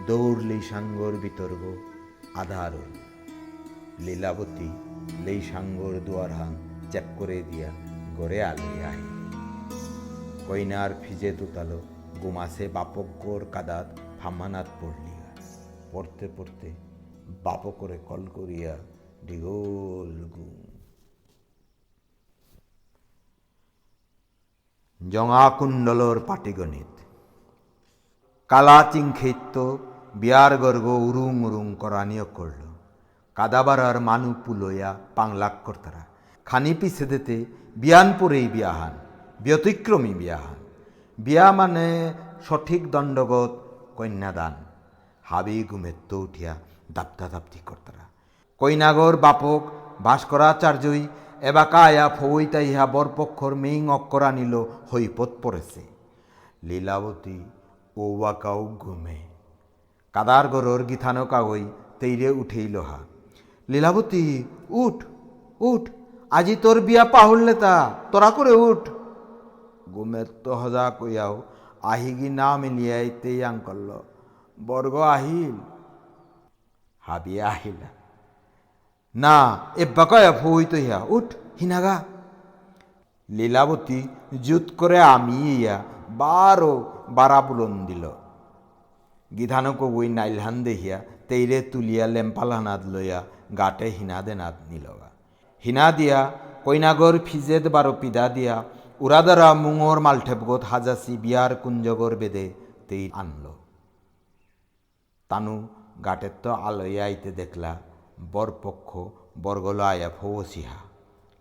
দৌড়লেই সাঙ্গর বিতর্ক, আধার। লীলাবতী লেই সাঙ্গর দুয়ার হান চেক করে দিয়া গড়ে আলে আহি। কইনার ফিজে তুতালো গুমাসে বাপকর কাদাত ফামানাত পড়লিয়া পড়তে পড়তে বাপ করে কল করিয়া ডিগোল গুম। জঙা কুণ্ডলর পাটিগণিত। কালা চিংখেত্য বিয়ার গর্গ উরুং উরুং করানিও করল। কাদাবারার মানু পুলইয়া পাংলাক করতারা খানি পিছে দিতে বিয়ানপুরেই বিয়াহান, ব্যতিক্রমী বিয়াহান। বিয়া মানে সঠিক দণ্ডগত কন্যাদান। হাবি ঘুমেত্ত উঠিয়া দাপ্তা দাপ্তি করতারা। কইনাগর বাপক ভাস্করাচার্যই এবাকা আয়া ফৌইতা ইহা বরপক্ষর মেইং অক্করা নিল হৈপত পড়েছে। লীলাবতী ওবাকাও ঘুমে। কাদার গরর গিথানো কাগই তেইরে উঠেইল হা। লীলাবতী, উঠ উঠ, আজি তোর বিয়া পাহড়লে তা তোরা করে উঠ। গুমের তো হজা কইয়াও আহিগি না মিলিয়াই তেই আং করল বর্গ আহিল। হাবিয়া আহিলা। না, এ বাকয়া ফুই তো ইয়া। উঠ, হিনাগা। লীলাবতী জুত করে আমি ইয়া। বারো বারা বুলন দিল। গিধানক বই নাইলহান দেহিয়া তেইরে তুলিয়া লেম্পালানাদ লইয়া গাটে হিনাদে নাদ নিলগা। হিনা দিয়া কইনাগর ফিজেদ বারো পিদা দিয়া। উড়াদারা মুঙর মালঠেপগত হাজাসি বিয়ার কুঞ্জগর বেদে তেই আনলো। তানু গাটের তো আলয়া আইতে দেখলা বরপক্ষ বরগল আয়া ফৌসিহা।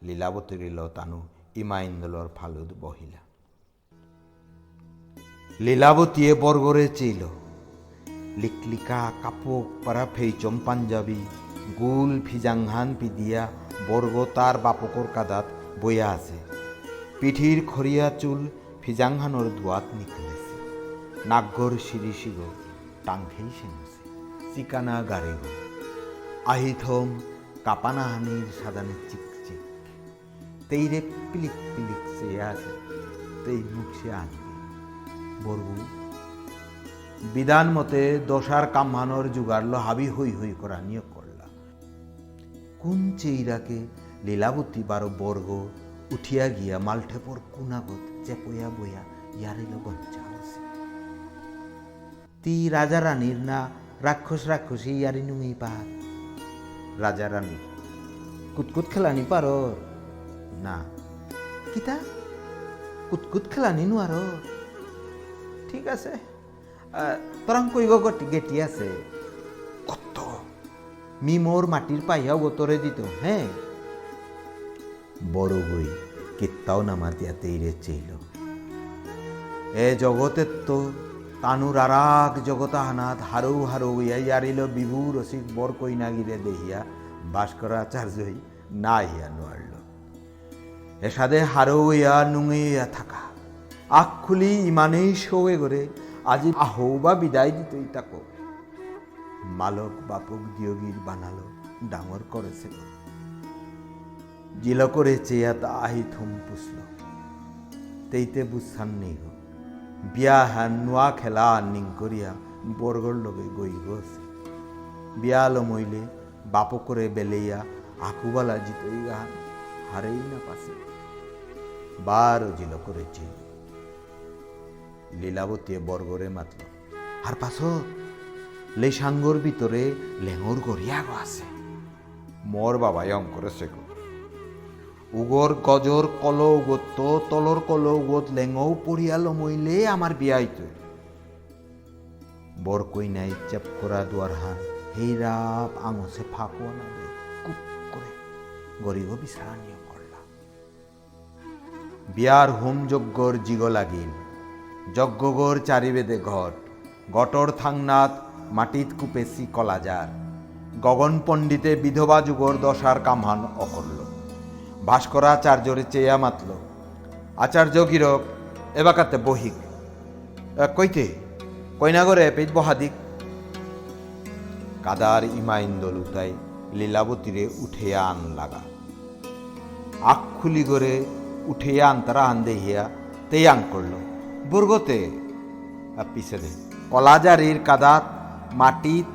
লীলাবতীরিল তানু ইমাইন্দলর ফালুদ বহিলা। লীলাবতীয়ে বর্গরে চেইল। লিকলিকা কাপক পারা ফেইচম পাঞ্জাবি, গুল ফিজাংহান পিদিয়া বর্গ তার বাপকর কাদাত বইয়া আছে। পিঠির খরিয়া চুল ফিজাংহানোর দুয়াত নিকলেছে নাগর শিরি শিগো টাংখেই সেনছে চিকানা গাড়ে গো আহিথম কাপানাহানির সাদানে চিকচিক। তেইরে পিলিক পিলিক সে আছে, তেই মুখ সে আনবে। বরগু, বিধান মতে দশার কামানোর জুগারল হাবি হই হই করা নিয়োগ করলা। কোন চেইরাকে লীলাবতী বারো বর্গ উঠিয়া গিয়া মালঠেপর কুনাগত চেপয়া বইয়া ইয়ারিল হসে তি রাজা রানীর না রাক্ষস রাক্ষসী ইয়ারি নুঙি পার রাজা রানী। কুতকুত খেলানি পারর না। কিতা? কুতকুত খেলানি নোয়ার ঠিক আছে। তরাং কইগ গটি গেটি আছে। কত? মি মোর মাটির পাইয়াও গোতরে দিত হ্যাঁ বড় বই কিত্তাও নামার দিয়া তেইরে চেইল এ জগতের তো তানুর আরাক জগতাহানাথ হারৌ হারৌ ইয়া ইয়ারিল বিভু রসিক বর কইনাগিরে দেহিয়া ভাস্করাচার্যই না হিয়া নোয়ারল এসাদে হারৌ ইয়া নুঙে ইয়া থাকা। আখ খুলি ইমানেই শোয়ে করে আজি আহৌ বা বিদায় দিতই তাকো। মালক বাপক দিয়গীর বানালো ডাঙর করেছে জিল করে চেয়া তা আহি থুম পুষল তেইতে বুঝান নেই গো বিয়া হ্যান নোয়া খেলা নিং করিয়া বর্গর লগে গই গছে। বিয়ালো মইলে বাপ করে বেলেইয়া আকুবালা জিতই গান হারেই না পাশে বারো জিল করেছে লীলাবতী বর্গরে মাত্র আর পাছ? লে সাঙ্গর ভিতরে লেঙর গড়িয়াগ আছে। মোর বাবাই অঙ্করে শেখ উগর গজর কল উগত তো তলর কল উগত লেঙও পরিয়াল মইলে আমার বিয়াইতো বর কইনাই চেপ করা দুয়ার হান হেইরাপ আঙসে ফাঁকুয়া না দে কুপ করে গরিব বিছানা নিয়ে বিয়ার হোম যজ্ঞর জিগ লাগিল। যজ্ঞগর চারিবেদে ঘট গটর থাংনাথ মাটিত কুপেসি কলাজার গগন পণ্ডিতে বিধবা যুগর দশার কামহান অকরল ভাস্করাচার্যরে চেয়া মাতল আচার্য গিরক এবাকাতে বহিক। "এ, কইতে কইনাগরে পেট বহাদিক কাদার ইমাইন্দল উতাই লীলাবতীরে উঠেয়া আন লাগা। আখ খুলি করে উঠেয়া আনতারা আন দেহিয়া তেয়াং করল। বুর্গতে আর পিছে দে কলাজারির কাদাত মাটিত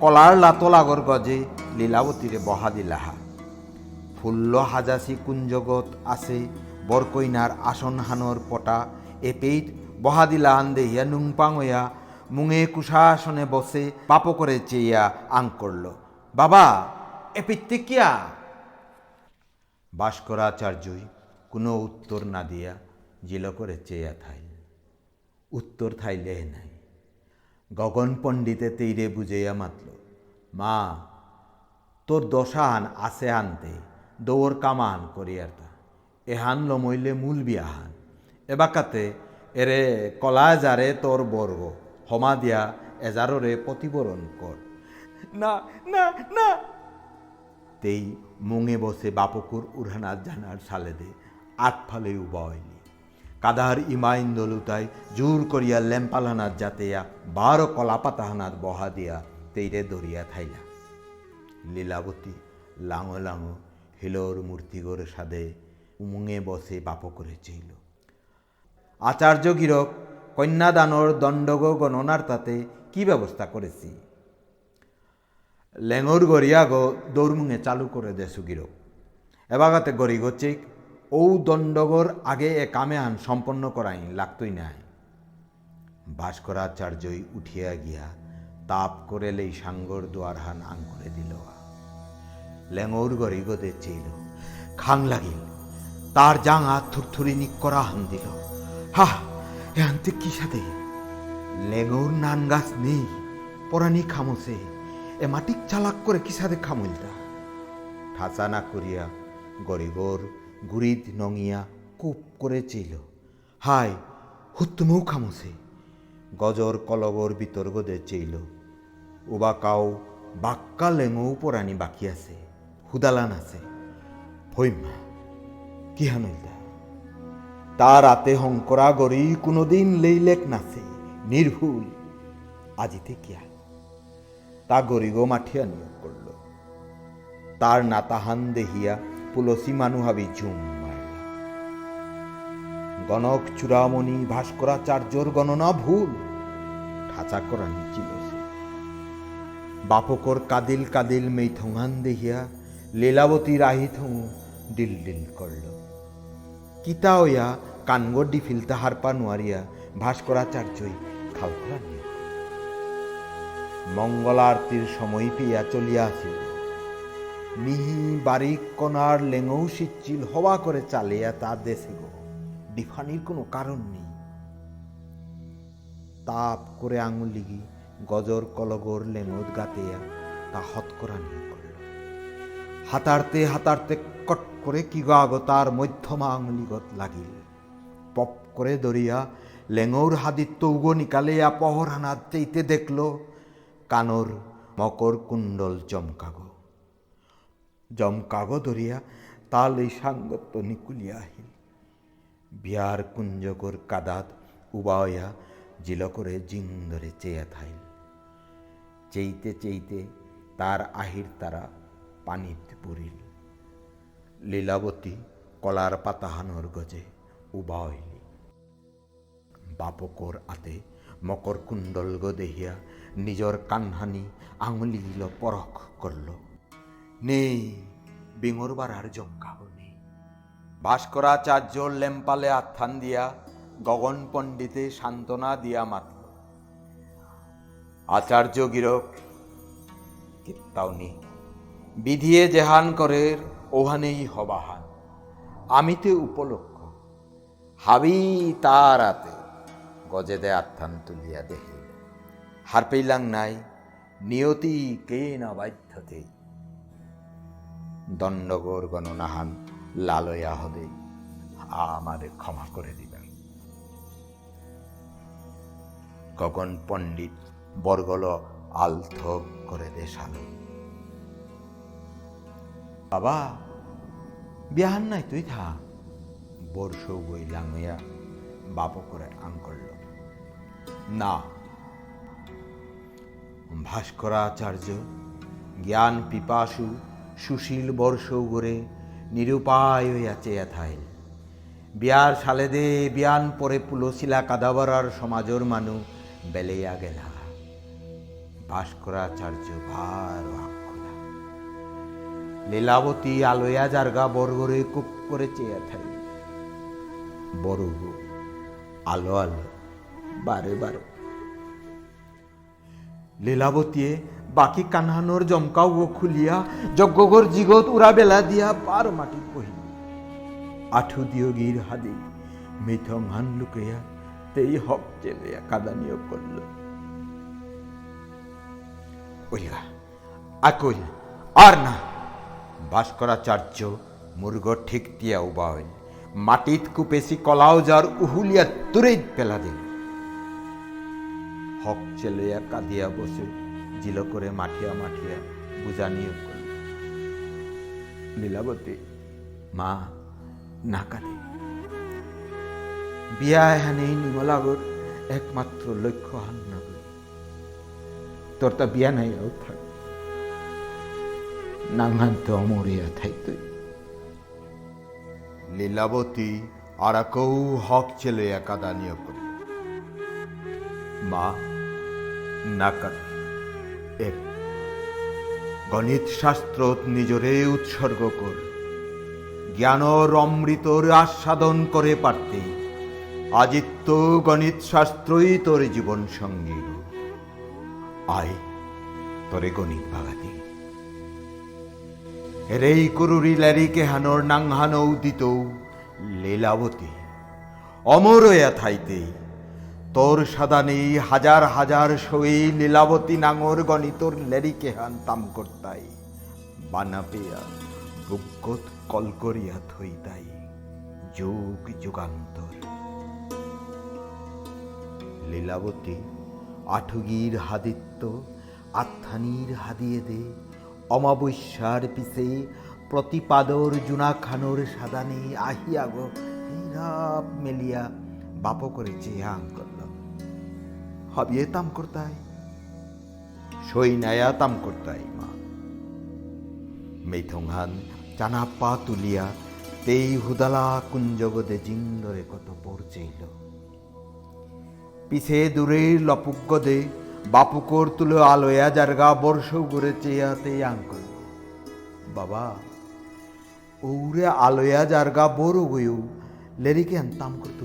কলার লাতলাগর গজে লীলাবতীরে বহা দিলাহা। ফুল্ল হাজাসি কুঞ্জগত আছে বরকইনার আসন হানর পটা এপেইট বহাদিলা আন দেহিয়া নুংপাং হইয়া মুঙে কুশাসনে বসে পাপ করে চেয়া আং করল বাবা এপিত্তে কিয়া? ভাস্করাচার্যই কোনো উত্তর না দিয়া জিল করে চেয়া থাইল উত্তর থাইলে নাই। গগন পণ্ডিতে তেইরে বুঝাইয়া মাতল, মা তোর দশাহান আছে আনতে। দৌড় কামান করিয়ার তা। এহান লমইলে মূল বিয়াহান এবাকাতে এরে কলা যারে তোর বর্গ হমা দিয়া এজাররে প্রতিবরণ কর। না না না। তেই মুঙে বসে বাপকুর উড়ানার জানার সালে দে আট ফালে উবা হইলি কাদার ইমাইন দলুতাই জোর করিয়া লেম্পালানার জাতেয়া বারো কলাপাতাহানার বহা দিয়া তেইরে দরিয়া থাইলা। লীলাবতী লাঙো লাঙো হিলোর মূর্তিগর সাদে উমুঙে বসে বাপ করে চেইল আচার্য গিরক কন্যাদানর দণ্ডগ গণনার তাতে কি ব্যবস্থা করেছি? লেঙর গড়িয়াগ দৌড়মুঙে চালু করে দে সুগিরক এবাগাতে গড়ি গচিক ঔ দণ্ডগর আগে এ কামে আন সম্পন্ন করাই লাগতই নাই। ভাস্করাচার্যই উঠিয়া গিয়া তাপ করে লেই সাঙ্গর দুয়ার হান আং করে দিল। লেঙর গড়ি গদে চেইল খাং লাগিল। তার জাঙা থুরথুরি নিক করা হান দিল হা এ আনতে কি সাথে লেঙর নান গাছ নেই পরানি খামসে এ মাটিক চালাক করে কি সাথে খামইলতা? ঠাসা না করিয়া গরিবর গুড়িত নঙিয়া কুপ করে চেইল হায় হুত্তুমৌ খামসে গজর কলগর বিতর গদে চেইল উবা কাউ বাক্কা লেঙৌ পরানি বাকি আছে। হুদালান আছে। ভৈমা কি হানইলতা তার রাতে হংকরা গড়ি কোনোদিন লেইলেক নাচে, নির্ভুল। আজিতে কিয়া? তা গরিগো মাঠিয়া নিয়োগ করল। তার নাতাহান দেহিয়া পুলসী মানুহাবি ঝুম মারলা গণক চূড়ামণি ভাস্করাচার্যর গণনা ভুল। ঠাচা করা নিচিল বাপকর কাদিল কাদিল মেইথঙান দেহিয়া লীলাবতী রাহিথং ডিল ডিল করল। কিতা হইয়া কানগড্ডি ফিলতা হারপা নোয়ারিয়া ভাস্করাচার্যই খাওয়া নিয়োগ মঙ্গলারতির সময় পেয়া আসিল। মিহি বারিক কণার লেঙৌ সিচ্ছিল হওয়া করে চালিয়া তা দেশে গো ডিফানির কোনো কারণ নেই। তাপ করে আঙুল লিগি গজর কলগর লেঙত গাতেয়া তা হতকরা নিয়ে করল হাতারতে হাতারতে কট করে কি গাগ তার মধ্যমা আঙুলিগত লাগিল। পপ করে দরিয়া লেঙৌর হাদিত্য উগো নিকালেয়া পহর হানাত চেইতে দেখল কানর মকর কুণ্ডল জমকাগো। জমকাগো ধরিয়া তাল এই সাঙ্গত্য নিকুলিয়া আহিল। বিয়ার কুঞ্জকর কাদাত উবায়া জিল করে জিন্দরে চেয়া থাইল চেইতে চেইতে তার আহির তারা পানিতে পড়িল লীলাবতী কলার পাতাহানোর গজে উবা হইলি বাপকর আতে মকর কুণ্ডল গো দেহিয়া নিজর কানহানি আঙুলি দিল পরখ করল। নেই বিঙর বাড়ার জঙ্কাহ নেই ভাস্করাচার্য লেম্পালে আত্থান দিয়া গগন পণ্ডিতে সান্ত্বনা দিয়া মাতল। আচার্য গিরক কিত্তাওনি বিধিয়ে জেহান করে ওহানেই হবাহান। আমিতে উপলক্ষ। হাবি তারাতে গজেদে আত্থান তুলিয়া দেখি হার পেইলাং নাই, নিয়তি কে না বাধ্যতে। দণ্ডগোর গণনাহান লালয়া হদে আমারে ক্ষমা করে দিবেন। গগন পণ্ডিত বরগল আলথক করে দেশালো বাবা, বিয়াহান নাই, তুই থা। বর্ষ বই লাঙিয়া বাপ করে আং করল। না, ভাস্করাচার্য, জ্ঞান পিপাসু, সুশীল বর্ষ গড়ে নিরুপায় হইয়া চেয়া থাইল। বিয়ার সালেদে বিয়ান পরে পুলসিলা কাদাবরার সমাজর মানু বেলেয়া গেলা। ভাস্করাচার্য ভার আক্ষলা লীলাবতী আলোয়া জার্গা বর্গরে কুপ করে চেয়া থাই। বড় আলো আলো, বারে বারে। লীলাবতীয়ে বাকি কানহানোর জমকাও ও খুলিয়া যজ্ঞগর জিগত উড়া বেলা দিয়া বার মাটি পহিল আঠু দিয়গির হাদি মিথং হান লুকেয়া তেই হক চেলেয়া কাদানিও করল ওইলা আকইল আর না। ভাস্করাচার্য মুর্গ ঠিক দিয়া উবা হইল। মাটিত কুপেসি কলাও যার উহুলিয়া তুরেই পেলা দিল। হক চেলইয়া কাঁদিয়া বসে জিল করে মাঠিয়া মাঠিয়া বুঝানিও করল লীলাবতী মা, না কাঁদে। বিয়া এহানেই নিমলাগর একমাত্র লক্ষ্য হান না তোর তা বিয়া নাই আও থাক। লীলাবতী আর কৌ হক ছেলে করি। মা নাকাত এক গণিত শাস্ত্র নিজরে উৎসর্গ কর। জ্ঞানর অমৃতর আস্বাদন করে পারতে। আজিত্য গণিত শাস্ত্রই তোর জীবন সঙ্গী আয়, তোরে গণিত ভাগাতি রেই কুরুরি ল্যারিকে হানোর নাং নাংহানৌ দিত লীলাবতী অমরয়া থাইতে তোর সাদানি হাজার হাজার সই লীলাবতী নাঙর গণিতর লেরিকে হান তাম করতাই বানা পেয়া বুকত কল করিয়া থইতাই যুগ যুগান্তর লীলাবতী আঠুগির হাদিত্য আত্মানির হাদিয়ে দে অমাবস্যার পিছে প্রতিপাদর জুনা খানোর সাদানে আহিয়া গো হীরাপ মেলিয়া বাপ করে চেয়াং করল। হবিয়ে তাম করতাই? সই নায়া তাম করতাই মা। মেথংহান চানা পা তুলিয়া তেই হুদালা কুঞ্জগদে জিন্দরে কত পড়ছেইল পিছে দূরের লপুগ্গদে বাপুকর তুলো আলোয়া জারগা বর্ষ করে চেয়াতে আঙ্কল বাবা, ওরে আলোয়া জারগা বড় গয়ু লেরিকে তাম করতে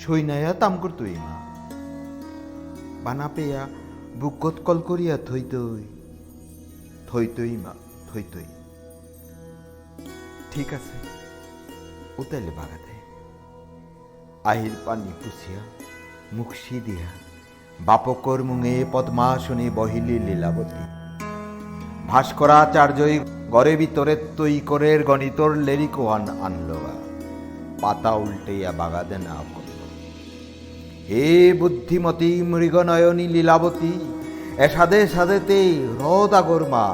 সৈনায়া তাম করতে মা। বানা পেয়া বুকত কল করিয়া থইতই থইতই মা থইতই ঠিক আছে, উতাইলে বাগাতে। আহির পানি পুষিয়া মুখসি দিয়া বাপকর মুঙে পদ্মাসনে বহিলি লীলাবতী। ভাস্করাচার্যই গড়ে ভিতরে তৈ করের গণিতর লেরিকোয়ান আনল পাতা উল্টেয়া বাগাদে না হে বুদ্ধিমতী মৃগনয়নী লীলাবতী, এসাদে সাদেতে হ্রদ আগর মা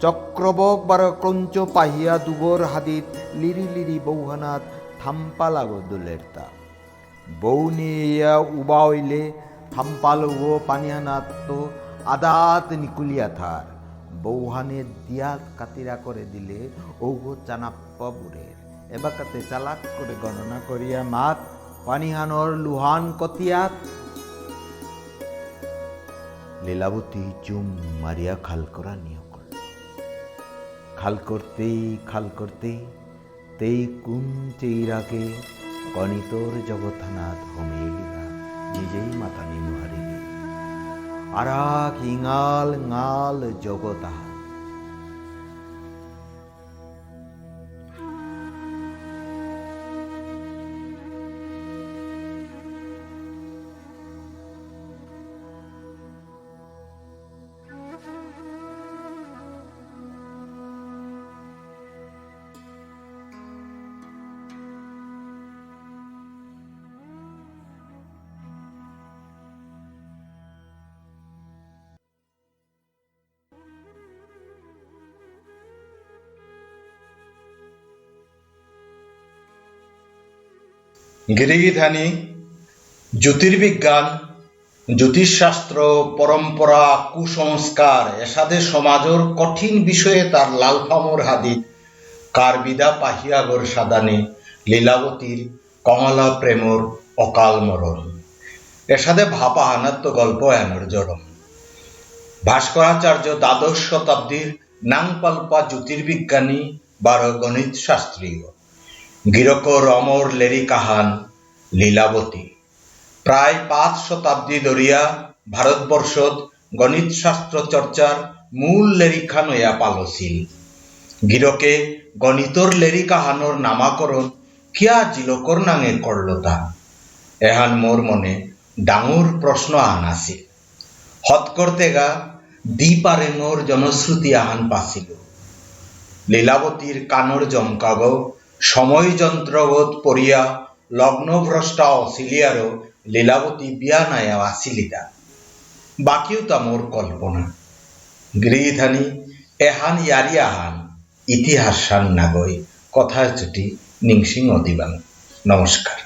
চক্রবক বার ক্রঞ্চ পাহিয়া দুগর হাদিত লিরি লিরি বৌহানাত থাম্পা লাগো দুলের তা বউ নিয়া উবা থাম্পাল ও পানিয়ানাত তো আদাত নিকুলিয়া থার। বৌহানে দিয়াত কাতিরা করে দিলে ওগো চানাপ্পা বুড়ের। এবাকাতে চালাক করে গণনা করিয়া মাত, পানিহানর লুহান কতিয়াত। লীলাবতী চুম মারিয়া খাল করা নিয়ে করল। খাল করতেই খাল করতেই, তেই কুম চেইরাকে গণিতর জগৎনাথ হোমেলিরা নিজেই মাথা নিমু হারিয়ে আরাক ইঙাল ঙাল জগতাহা গিরিগিধানী জ্যোতির্বিজ্ঞান, জ্যোতিষশাস্ত্র, পরম্পরা, কুসংস্কার, এসাদে সমাজৰ কঠিন বিষয়ে তার লালফামর হাদিত কারবিদা পাহিয়াগর সাদানে লীলাবতীর কমলা প্রেমর অকাল মরণ এসাদে ভাপা আনাত্ম গল্প এনর জড়ম ভাস্করাচার্য দ্বাদশ শতাব্দীর নাংপালপা জ্যোতির্বিজ্ঞানী বারো গণিত শাস্ত্রীয় গিরকর অমর লেরি কাহান লীলাবতী। প্রায় পাঁচ শতাব্দী ধরিয়া ভারতবর্ষত গণিত শাস্ত্র চর্চার মূল লেরিখান হইয়া পালছিল গিরকে গণিতর লেরি কাহানোর নামাকরণ কিয়া জিলকর নাঙে করল তা এহান মোর মনে ডাঙর প্রশ্ন আহান আছিল। হত করতে গা দ্বীপারে মোর জনশ্রুতি আহান পাছিল। লীলাবতীর কানর জমকাগ সময় যন্ত্রবোধ পড়িয়া লগ্নভ্রষ্টা অসিলিয়ারও লীলাবতী বিয়া নায়া আসিলিতা বাকিও তা মোর কল্পনা। গৃহধানী, এহান ইয়ারি আহান, ইতিহাস সান নাগৈ কথা চুটি নিংসিং অদিবাং নমস্কার